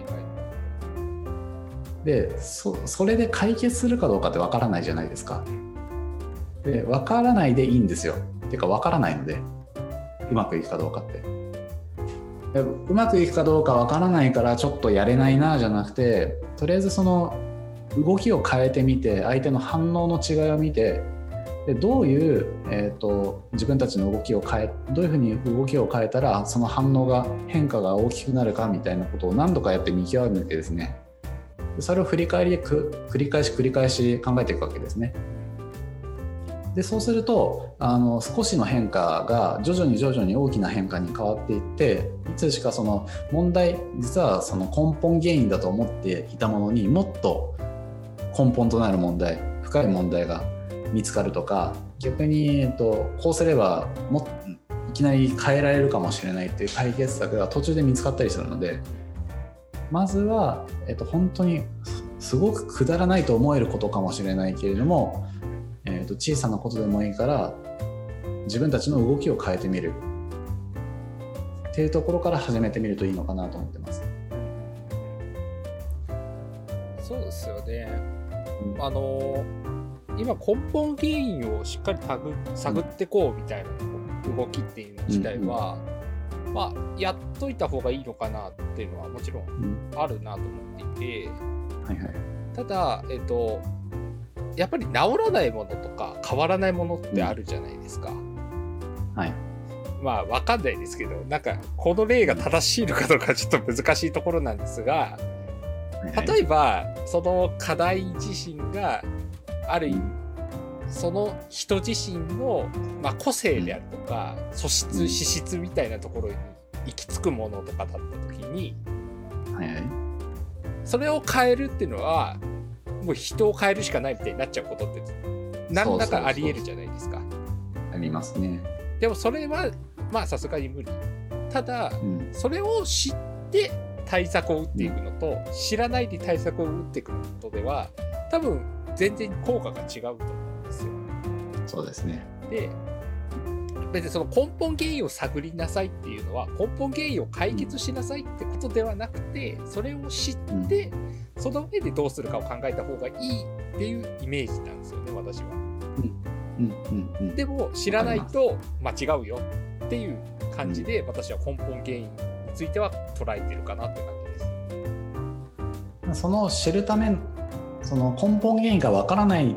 でそそれで解決するかどうかってわからないじゃないですか。でわからないでいいんですよ。っていうかわからないのでうまくいくかどうかって。でうまくいくかどうかわからないからちょっとやれないなじゃなくてとりあえずその動きを変えてみて相手の反応の違いを見てでどういう、えー、と自分たちの動きを変えどういうふうに動きを変えたらその反応が変化が大きくなるかみたいなことを何度かやって見極めてですねそれを振り返りで繰り返し繰り返し考えていくわけですね。でそうするとあの少しの変化が徐々に徐々に大きな変化に変わっていっていつしかその問題実はその根本原因だと思っていたものにもっと根本となる問題深い問題が見つかるとか逆に、えっと、こうすればもいきなり変えられるかもしれないっていう解決策が途中で見つかったりするのでまずは、えっと、本当にすごくくだらないと思えることかもしれないけれども、えっと、小さなことでもいいから自分たちの動きを変えてみるっていうところから始めてみるといいのかなと思ってます。そうですよね。うんあの今根本原因をしっかり探ってこうみたいな動きっていうの自体は、まあやっといた方がいいのかなっていうのはもちろんうんあるなと思っていてはいはい。ただえっとやっぱり治らないものとか変わらないものってあるじゃないですか。はい。まあわかんないですけどなんかこの例が正しいのかどうかちょっと難しいところなんですが例えばその課題自身がある意味その人自身の、まあ、個性であるとか素質うん。資質みたいなところに行き着くものとかだった時にはいはい。それを変えるっていうのはもう人を変えるしかないみたいになっちゃうことって何らかありえるじゃないですか。ありますね。でもそれはまあさすがに無理。ただうん。それを知って対策を打っていくのと、知らないで対策を打っていくのとでは多分全然効果が違うと思うんですよ。そうですね。で別にその根本原因を探りなさいっていうのは根本原因を解決しなさいってことではなくてそれを知ってその上でどうするかを考えた方がいいっていうイメージなんですよね私は。うんうんうん。でも知らないと間違うよっていう感じで私は根本原因については捉えてるかなって感じです。その知るためその根本原因がわからないっ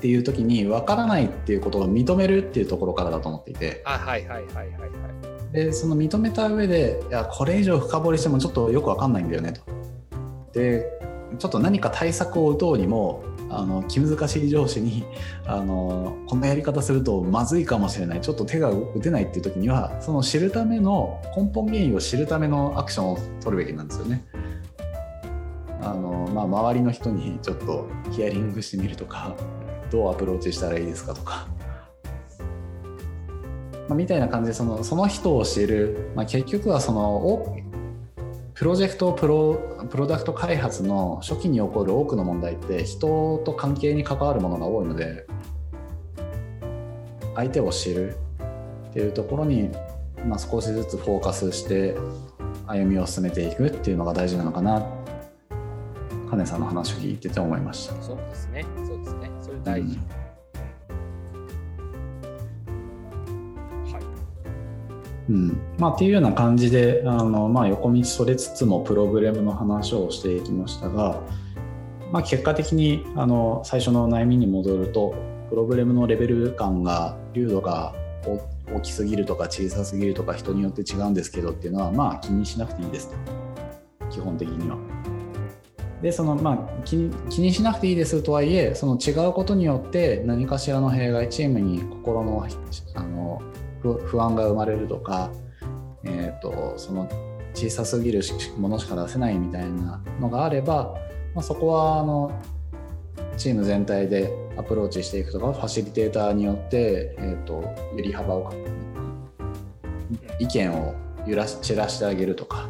ていう時にわからないっていうことを認めるっていうところからだと思っていてあはいはいはいはいはい。でその認めた上でいやこれ以上深掘りしてもちょっとよく分かんないんだよねと。でちょっと何か対策を打とうにもあの気難しい上司に あのこんなやり方するとまずいかもしれない。ちょっと手が打てないっていう時にはその知るための根本原因を知るためのアクションを取るべきなんですよね。あのまあ、周りの人にちょっとヒアリングしてみるとかどうアプローチしたらいいですかとか、まあ、みたいな感じでそのその人を知る、まあ、結局はそのプロジェクトプロプロダクト開発の初期に起こる多くの問題って人と関係に関わるものが多いので相手を知るっていうところに、まあ、少しずつフォーカスして歩みを進めていくっていうのが大事なのかな金さんの話を聞いてて思いました。そうですね。そうですね。それ大事。うん、うん。まあ、っていうような感じで、あの、まあ、横道それつつもプログラムの話をしていきましたが、まあ、結果的に、あの、最初の悩みに戻ると、プログラムのレベル感が、流度が大きすぎるとか小さすぎるとか人によって違うんですけどっていうのは、まあ、気にしなくていいですと。基本的には。でそのまあ気にしなくていいですとはいえその違うことによって何かしらの弊害チームに心のあの不安が生まれるとか、えーと、その小さすぎるものしか出せないみたいなのがあれば、まあ、そこはあのチーム全体でアプローチしていくとかファシリテーターによって、えーと、と揺り幅を意見を揺らし散らしてあげるとか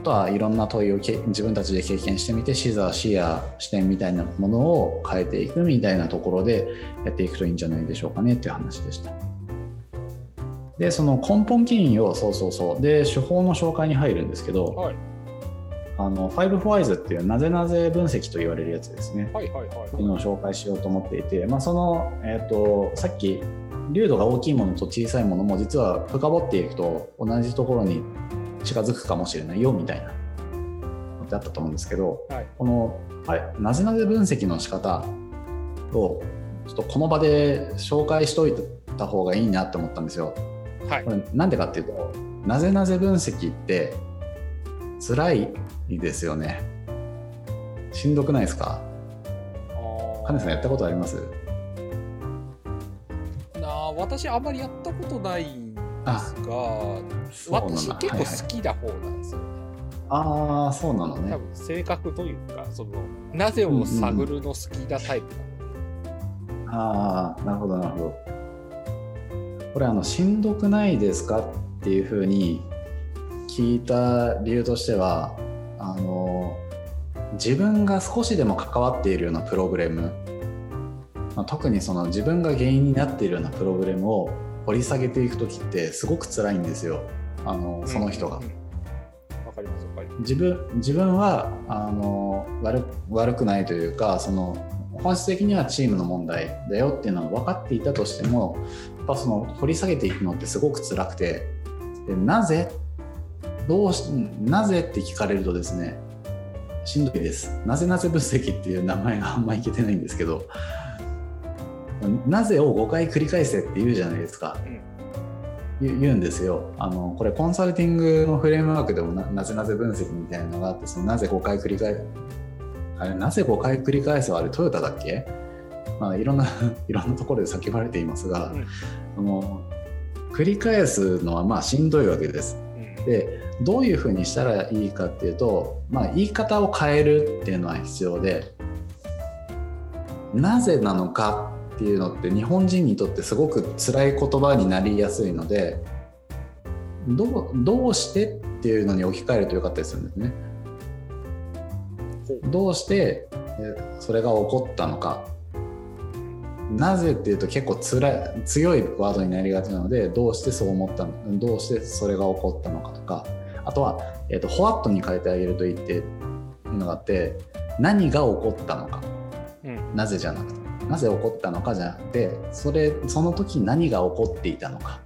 あとはいろんな問いを自分たちで経験してみて視座視野視点みたいなものを変えていくみたいなところでやっていくといいんじゃないでしょうかねっていう話でした。でその根本起因をそうそうそうで手法の紹介に入るんですけど、はい、あの 5WISE っていうなぜなぜ分析と言われるやつですね。はいはいはい、はい、のを紹介しようと思っていて、まあ、その、えーと、とさっき流度が大きいものと小さいものも実は深掘っていくと同じところに近づくかもしれないよみたいなのってあったと思うんですけど、はい、このなぜなぜ分析の仕方をちょっとこの場で紹介しといた方がいいなって思ったんですよ。はい、これなんでかっていうとなぜなぜ分析って辛いですよね。しんどくないですか？金さんやったことあります？な私あんまりやったことないんですが私結構好きな方なんですよね。ああそうなのね。多分性格というかそのなぜを探るの好きなタイプなの、うんうん、ああなるほどなるほど。これあのしんどくないですかっていうふうに聞いた理由としてはあの自分が少しでも関わっているようなプログラム、まあ、特にその自分が原因になっているようなプログラムを掘り下げていく時ってすごく辛いんですよ。あのその人が。自分自分はあの悪悪くないというかその本質的にはチームの問題だよっていうのは分かっていたとしてもぱその掘り下げていくのってすごく辛くてでなぜどうしなぜって聞かれるとですねしんどいです。なぜなぜ分析っていう名前があんまいけてないんですけどなぜを5回繰り返せって言うじゃないですか。うん。言うんですよ。あのこれコンサルティングのフレームワークでもなぜなぜ分析みたいなのがあってそのなぜ5回繰り返すあれなぜ5回繰り返すはあれトヨタだっけ、まあ、いろんな いろんなところで叫ばれていますが、うん、の繰り返すのはまあしんどいわけです。うん、でどういうふうにしたらいいかっていうと、まあ、言い方を変えるっていうのは必要でなぜなのかっていうのって日本人にとってすごく辛い言葉になりやすいのでどうどうしてっていうのに置き換えるとよかったりするんですね。どうしてそれが起こったのかなぜっていうと結構つらい強いワードになりがちなのでどうしてそう思ったのどうしてそれが起こったのかとかあとは、えーと、ホワットに変えてあげるといいっていうのがあって何が起こったのか、うん、なぜじゃなくてなぜ起こったのかじゃなくてそれその時何が起こっていたのか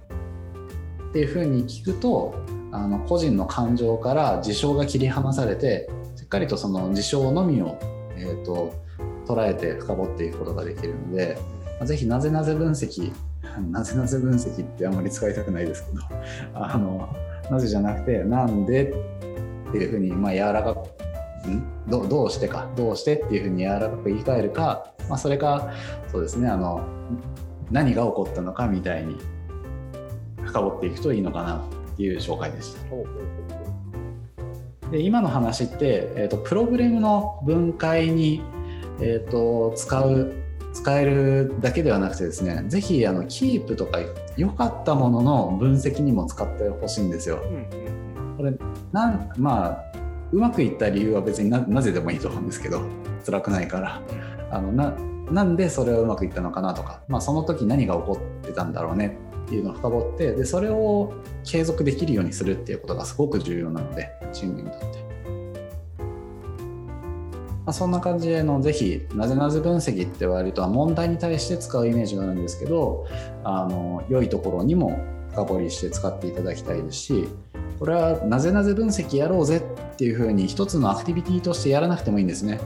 っていうふうに聞くとあの個人の感情から事象が切り離されてしっかりとその事象のみを、えーと、捉えて深掘っていくことができるので、ぜひなぜなぜ分析 なぜなぜ分析ってあんまり使いたくないですけど あのなぜじゃなくてなんでっていうふうに、まあ、柔らかくん？どどうしてかどうしてっていうふうに柔らかく言い換えるか、まあ、それかそうですねあの何が起こったのかみたいに深掘っていくといいのかなっていう紹介でした。で今の話って、えー、とプログラムの分解に、えー、と使う使えるだけではなくてですねぜひあのキープとか良かったものの分析にも使ってほしいんですよ。これなんまあうまくいった理由は別にななぜでもいいと思うんですけど辛くないからあのななんでそれはうまくいったのかなとか、まあ、その時何が起こってたんだろうねっていうのを深掘ってでそれを継続できるようにするっていうことがすごく重要なのでチームにとって。まあ、そんな感じでのぜひなぜなぜ分析って割とは問題に対して使うイメージがあるんですけどあの良いところにも深掘りして使っていただきたいですしこれはなぜなぜ分析やろうぜっていうふうに一つのアクティビティとしてやらなくてもいいんですね。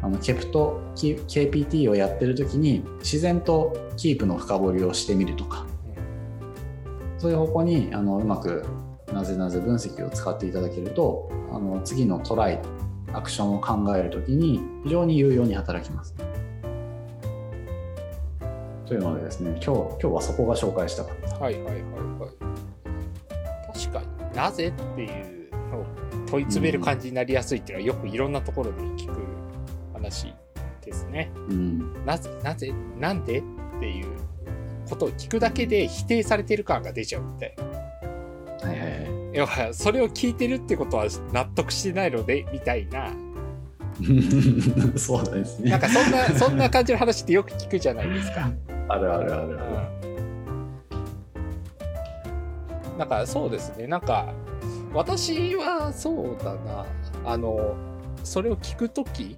あのケプト KPT をやってる時に自然とキープの深掘りをしてみるとかそういう方向にあのうまくなぜなぜ分析を使っていただけるとあの次のトライアクションを考える時に非常に有用に働きます。というのでですね今日今日はそこが紹介したかった。はいはいはいはい。確かになぜっていうのを問い詰める感じになりやすいっていうのはよくいろんなところで聞く話ですね。うん、なぜなぜなんでっていうことを聞くだけで否定されてる感が出ちゃうみたいな。要はそれを聞いてるってことは納得してないのでみたいなそうですね。なんかそんなそんな感じの話ってよく聞くじゃないですか。あるあるあるある。うん、なんかそうですねなんか私はそうだなあのそれを聞く時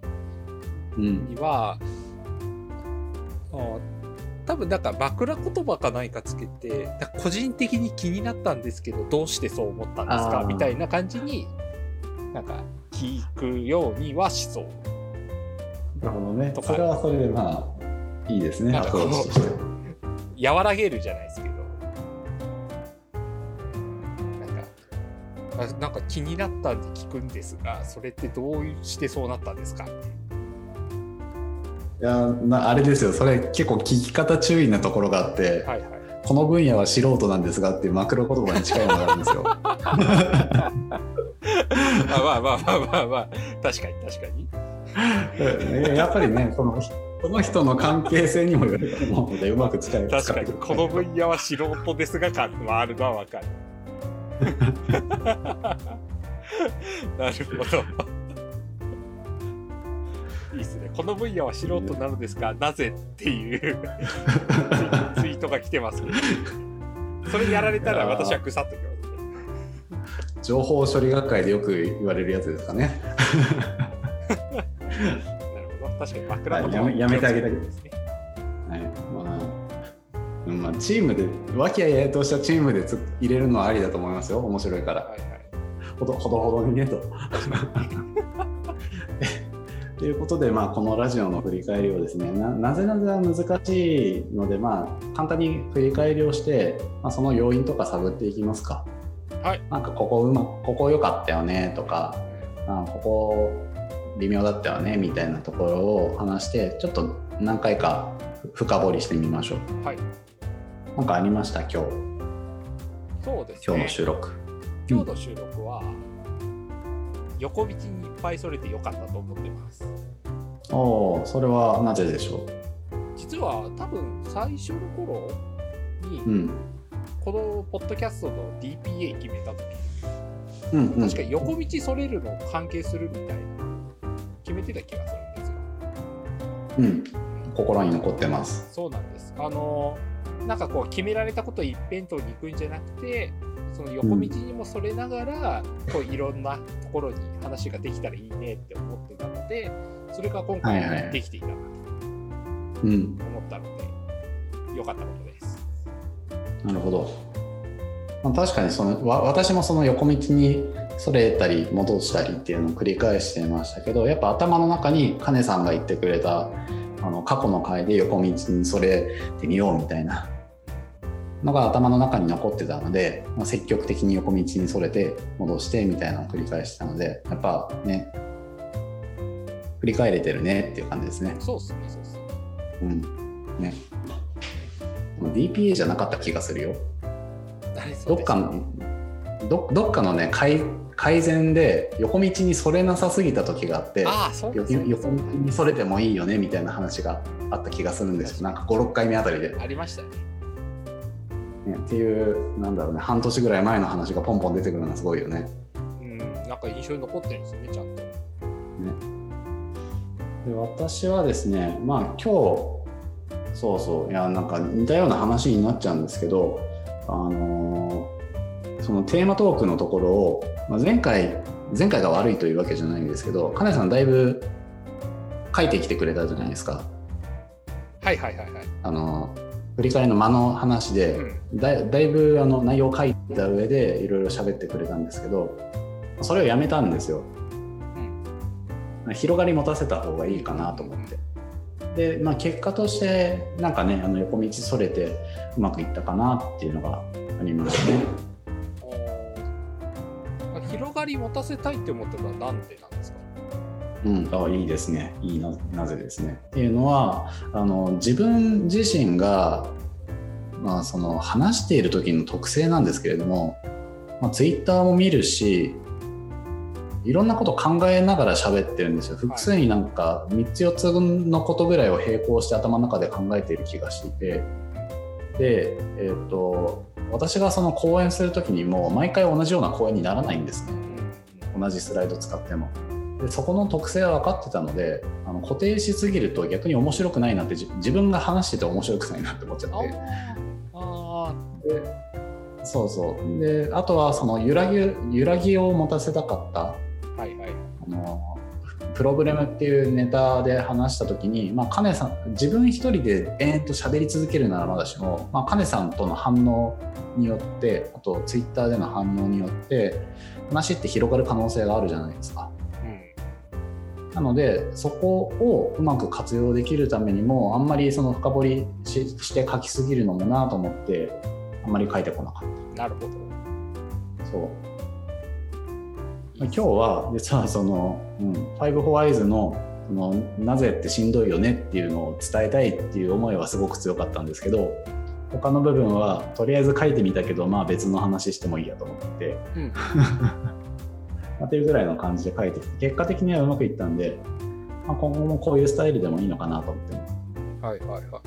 うん。にはあ多分なんか枕言葉か何かつけて個人的に気になったんですけどどうしてそう思ったんですか？みたいな感じになんか聞くようにはしそう。なるほどねと。かそれはそれでまあいいですね。なんかこのローチとして。和らげるじゃないですけどなんかあなんか気になったんで聞くんですがそれってどうしてそうなったんですか？いやなあれですよ。それ結構聞き方注意なところがあって、はいはい。この分野は素人なんですがっていうマクロ言葉に近いものがあるんですよ。ま あまあまあまあまあまあ。確かに確かに。ねやっぱりねそのその人の関係性にもよると思うのでうまく使え確かに。この分野は素人ですが感はあるのはわかる。なるほどいいですね。この分野は素人なのですがなぜっていう ツイートが来てますけどそれやられたら私は腐っときますね。情報処理学会でよく言われるやつですかね。なるほど。確かにやめやめてあげたいですね。はいまあうんまあ、チームで和気あいあいとしたチームでつ入れるのはありだと思いますよ。面白いから。はいはい。ほどほどほどにねと。ということで、まあ、このラジオの振り返りをですねななぜなぜは難しいので、まあ、簡単に振り返りをして、まあ、その要因とか探っていきますか？はいなんかここうまここ良かったよねとかあここ微妙だったよねみたいなところを話してちょっと何回か深掘りしてみましょう。はいなんかありました？今日そうですね今日の収録。今日の収録は横道にぱいそれてよかったと思ってます。おおそれはなぜでしょ実は多分最初の頃にう。うん。このポッドキャストの DPA 決めた時うんうん、確か横道それるの関係するみたいな決めてた気がするんですよ。うん、心に残ってます。そうなんです。あのなんかこう決められたこと一辺倒に行くんじゃなくてその横道にもそれながら、こういろんなところに話ができたらいいねって思ってたのでそれが今はいはい回できていたなとうん、思ったので、良かったことです。なるほど。まあ、確かにそのわ私もその横道にそれたり戻したりっていうのを繰り返してましたけどやっぱ頭の中に金さんが言ってくれたあの過去の回で横道にそれてみようみたいなのが頭の中に残ってたので、まあ、積極的に横道にそれて戻してみたいなのを繰り返してたのでやっぱね振り返れてるねっていう感じですね。そうっすねそうっすね。うん。ね、DPA じゃなかった気がするよ。どっかのどどっかのね改改善で横道にそれなさすぎた時があってあそう横横道にそれてもいいよねみたいな話があった気がするんですよ。なんか56回目あたりで、ありましたねね。っていうなんだろうね半年ぐらい前の話がポンポン出てくるのがすごいよね。うんなんか印象に残ってるんですよねちゃんと。ねで私はですねまあ今日そうそういやなんか似たような話になっちゃうんですけどあのーそのテーマトークのところを、まあ、前回前回が悪いというわけじゃないんですけど金さんだいぶ書いてきてくれたじゃないですかはいはいはいはい。あの振り返りの間の話で、うん。だいだいぶあの内容を書いた上でいろいろ喋ってくれたんですけどそれをやめたんですよ。うん。広がり持たせた方がいいかなと思って。で、まあ、結果としてなんかねあの横道それてうまくいったかなっていうのがありますね。広がり持たせたいって思ったのはなんでなんうん、あいいですね。いいななぜですね。っていうのはあの自分自身が、まあ、その話している時の特性なんですけれども、まあ、ツイッターも見るしいろんなこと考えながら喋ってるんですよ。複数になんか3つ4つのことぐらいを並行して頭の中で考えている気がしていて。で、えー、と私がその講演する時にも毎回同じような講演にならないんですね。同じスライド使っても。でそこの特性は分かってたのであの固定しすぎると逆に面白くないなってじ自分が話してて面白くないなって思っちゃあって。あでそうそう。であとはその揺らぎ揺らぎを持たせたかった。ーはいはい。あのプログラムっていうネタで話した時に、まあ、カネさん自分一人で延々と喋り続けるならまだしも、まあ、カネさんとの反応によってあとツイッターでの反応によって話って広がる可能性があるじゃないですか。うんなのでそこをうまく活用できるためにもあんまりその深掘りしして書きすぎるのもなと思ってあんまり書いてこなかっなるほど。たそう。今日は実はその、うん、ファイブホワイズのそのなぜってしんどいよねっていうのを伝えたいっていう思いはすごく強かったんですけど他の部分はとりあえず書いてみたけどまあ別の話してもいいやと思って。うん まあっていうぐらいの感じで書いてきて結果的にはうまくいったんで、まあ、今後もこういうスタイルでもいいのかなと思って。ますはいはいは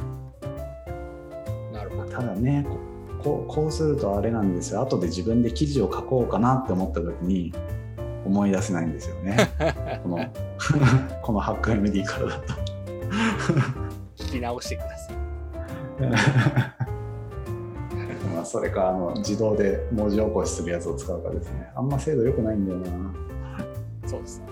い。なるほど。ただねここうこうするとあれなんですよ。後で自分で記事を書こうかなって思った時に思い出せないんですよね。この この HackMD からだと。聞き直してくださいまあそれかあの自動で文字起こしするやつを使うかですね。あんま精度良くないんだよな。そうですね。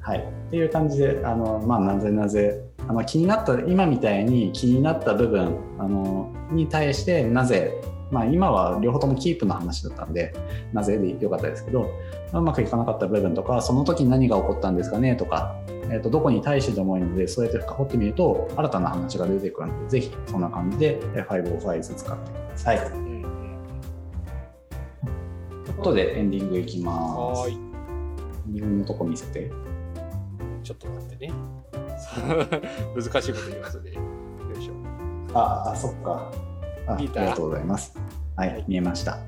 はい、っていう感じであの、まあ、なぜなぜあの気になった今みたいに気になった部分あのに対してなぜ、まあ、今は両方ともキープの話だったんでなぜでよかったですけどうまくいかなかった部分とかその時に何が起こったんですかねとか、えー、とどこに対してでもいいのでそうやって深掘ってみると新たな話が出てくるのでぜひそんな感じで505使ってください。というんうんうことでエンディングいきます。はーいエンディングのとこ見せて。ちょっと待ってね 難しいこと言いますねよいしょあ、あ、そっか。あありがとうございます。はい、見えました。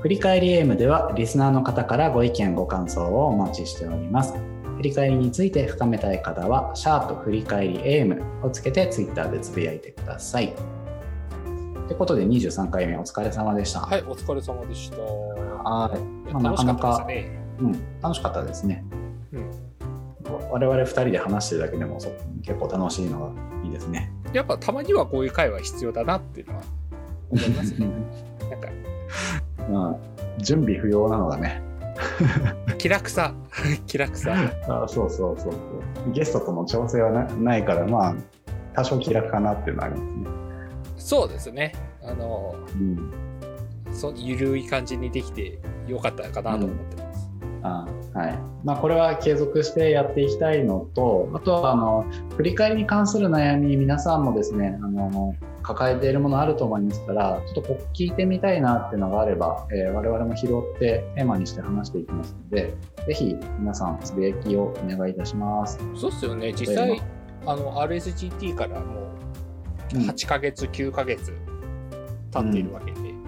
振り返りエームでは、リスナーの方からご意見、ご感想をお待ちしております。振り返りについて深めたい方は、シャープ振り返りエームをつけてツイッターでつぶやいてください。ってことで23回目お疲れ様でした。はいお疲れ様でしたはいまあなかなかねうん、楽しかったですね。うん我々2人で話してるだけでもそ結構楽しいのがいいですね。やっぱたまにはこういう会話必要だなっていうのは思いますね なんかまあ、準備不要なのがね、気楽さ 気楽さあそうそうそうそう。ゲストとの調整はなないから、まあ、多少気楽かなっていうのはありますね。そうですね。あのうん。そうゆるい感じにできてよかったかなと思ってます、あはい。まあ、これは継続してやっていきたいのと、あとは、あの、振り返りに関する悩み、皆さんもですね、あの、抱えているものあると思いますからちょっとここ聞いてみたいなっていうのがあれば、えー、我々も拾ってテーマにして話していきますのでぜひ皆さんつぶやきをお願いいたします。そうっすよね。実際あの RSGT からもう8ヶ月、うん、9ヶ月経っているわけで、うん、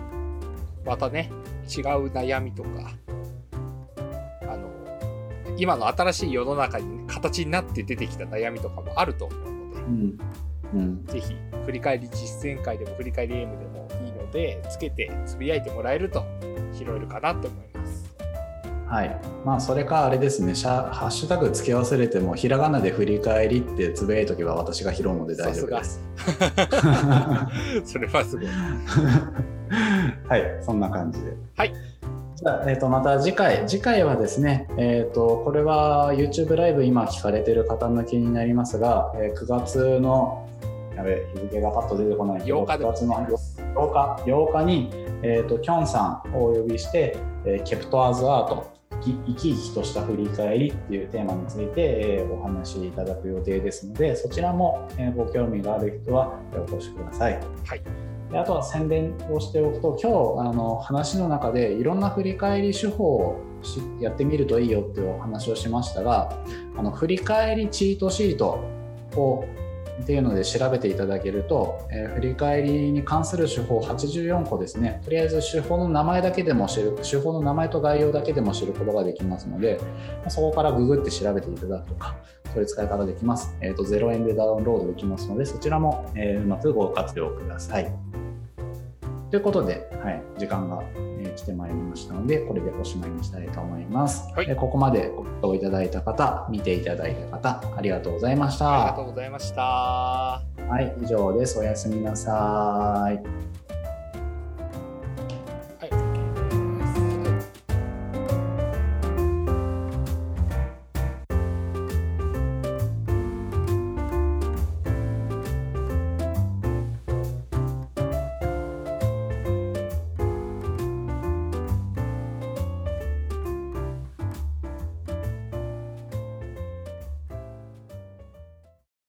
またね違う悩みとかあの今の新しい世の中に形になって出てきた悩みとかもあると思うので、うん。うん、ぜひ振り返り実践会でも振り返り M でもいいのでつけてつぶやいてもらえると拾えるかなと思います。はいまあ、それかあれですね、ハッシュタグつけ忘れても、ひらがなで振り返りってつぶやいとけば私が拾うので大丈夫です。それはすごい。はい、そんな感じで。はい。じゃあ、えー、とまた次回、次回はですね、えーと、これは YouTube ライブ今聞かれてる方向けになりますが、えー、9月の、やべ、日付がパッと出てこないけど、8日月の8日 ,8 日に、えーと、きょんさんをお呼びして、えー、ケプトアーズアート、生き生きとした振り返りっていうテーマについて、えー、お話しいただく予定ですので、そちらも、えー、ご興味がある人はお越しください。はいであとは宣伝をしておくと今日あの話の中でいろんな振り返り手法をやってみるといいよっていうお話をしましたがあの振り返りチートシートをっていうので調べていただけると、えー、振り返りに関する手法84個ですねとりあえず手法の名前だけでも知る手法の名前と概要だけでも知ることができますのでそこからググって調べていただくとかそういう使い方できます、えーと、と0円でダウンロードできますのでそちらも、えー、うまくご活用ください。ということで、はい、時間が、えー、来てまいりましたので、これでおしまいにしたいと思います。はい、ここまでご視聴いただいた方、見ていただいた方、ありがとうございました。ありがとうございました。はい、以上です。おやすみなさい。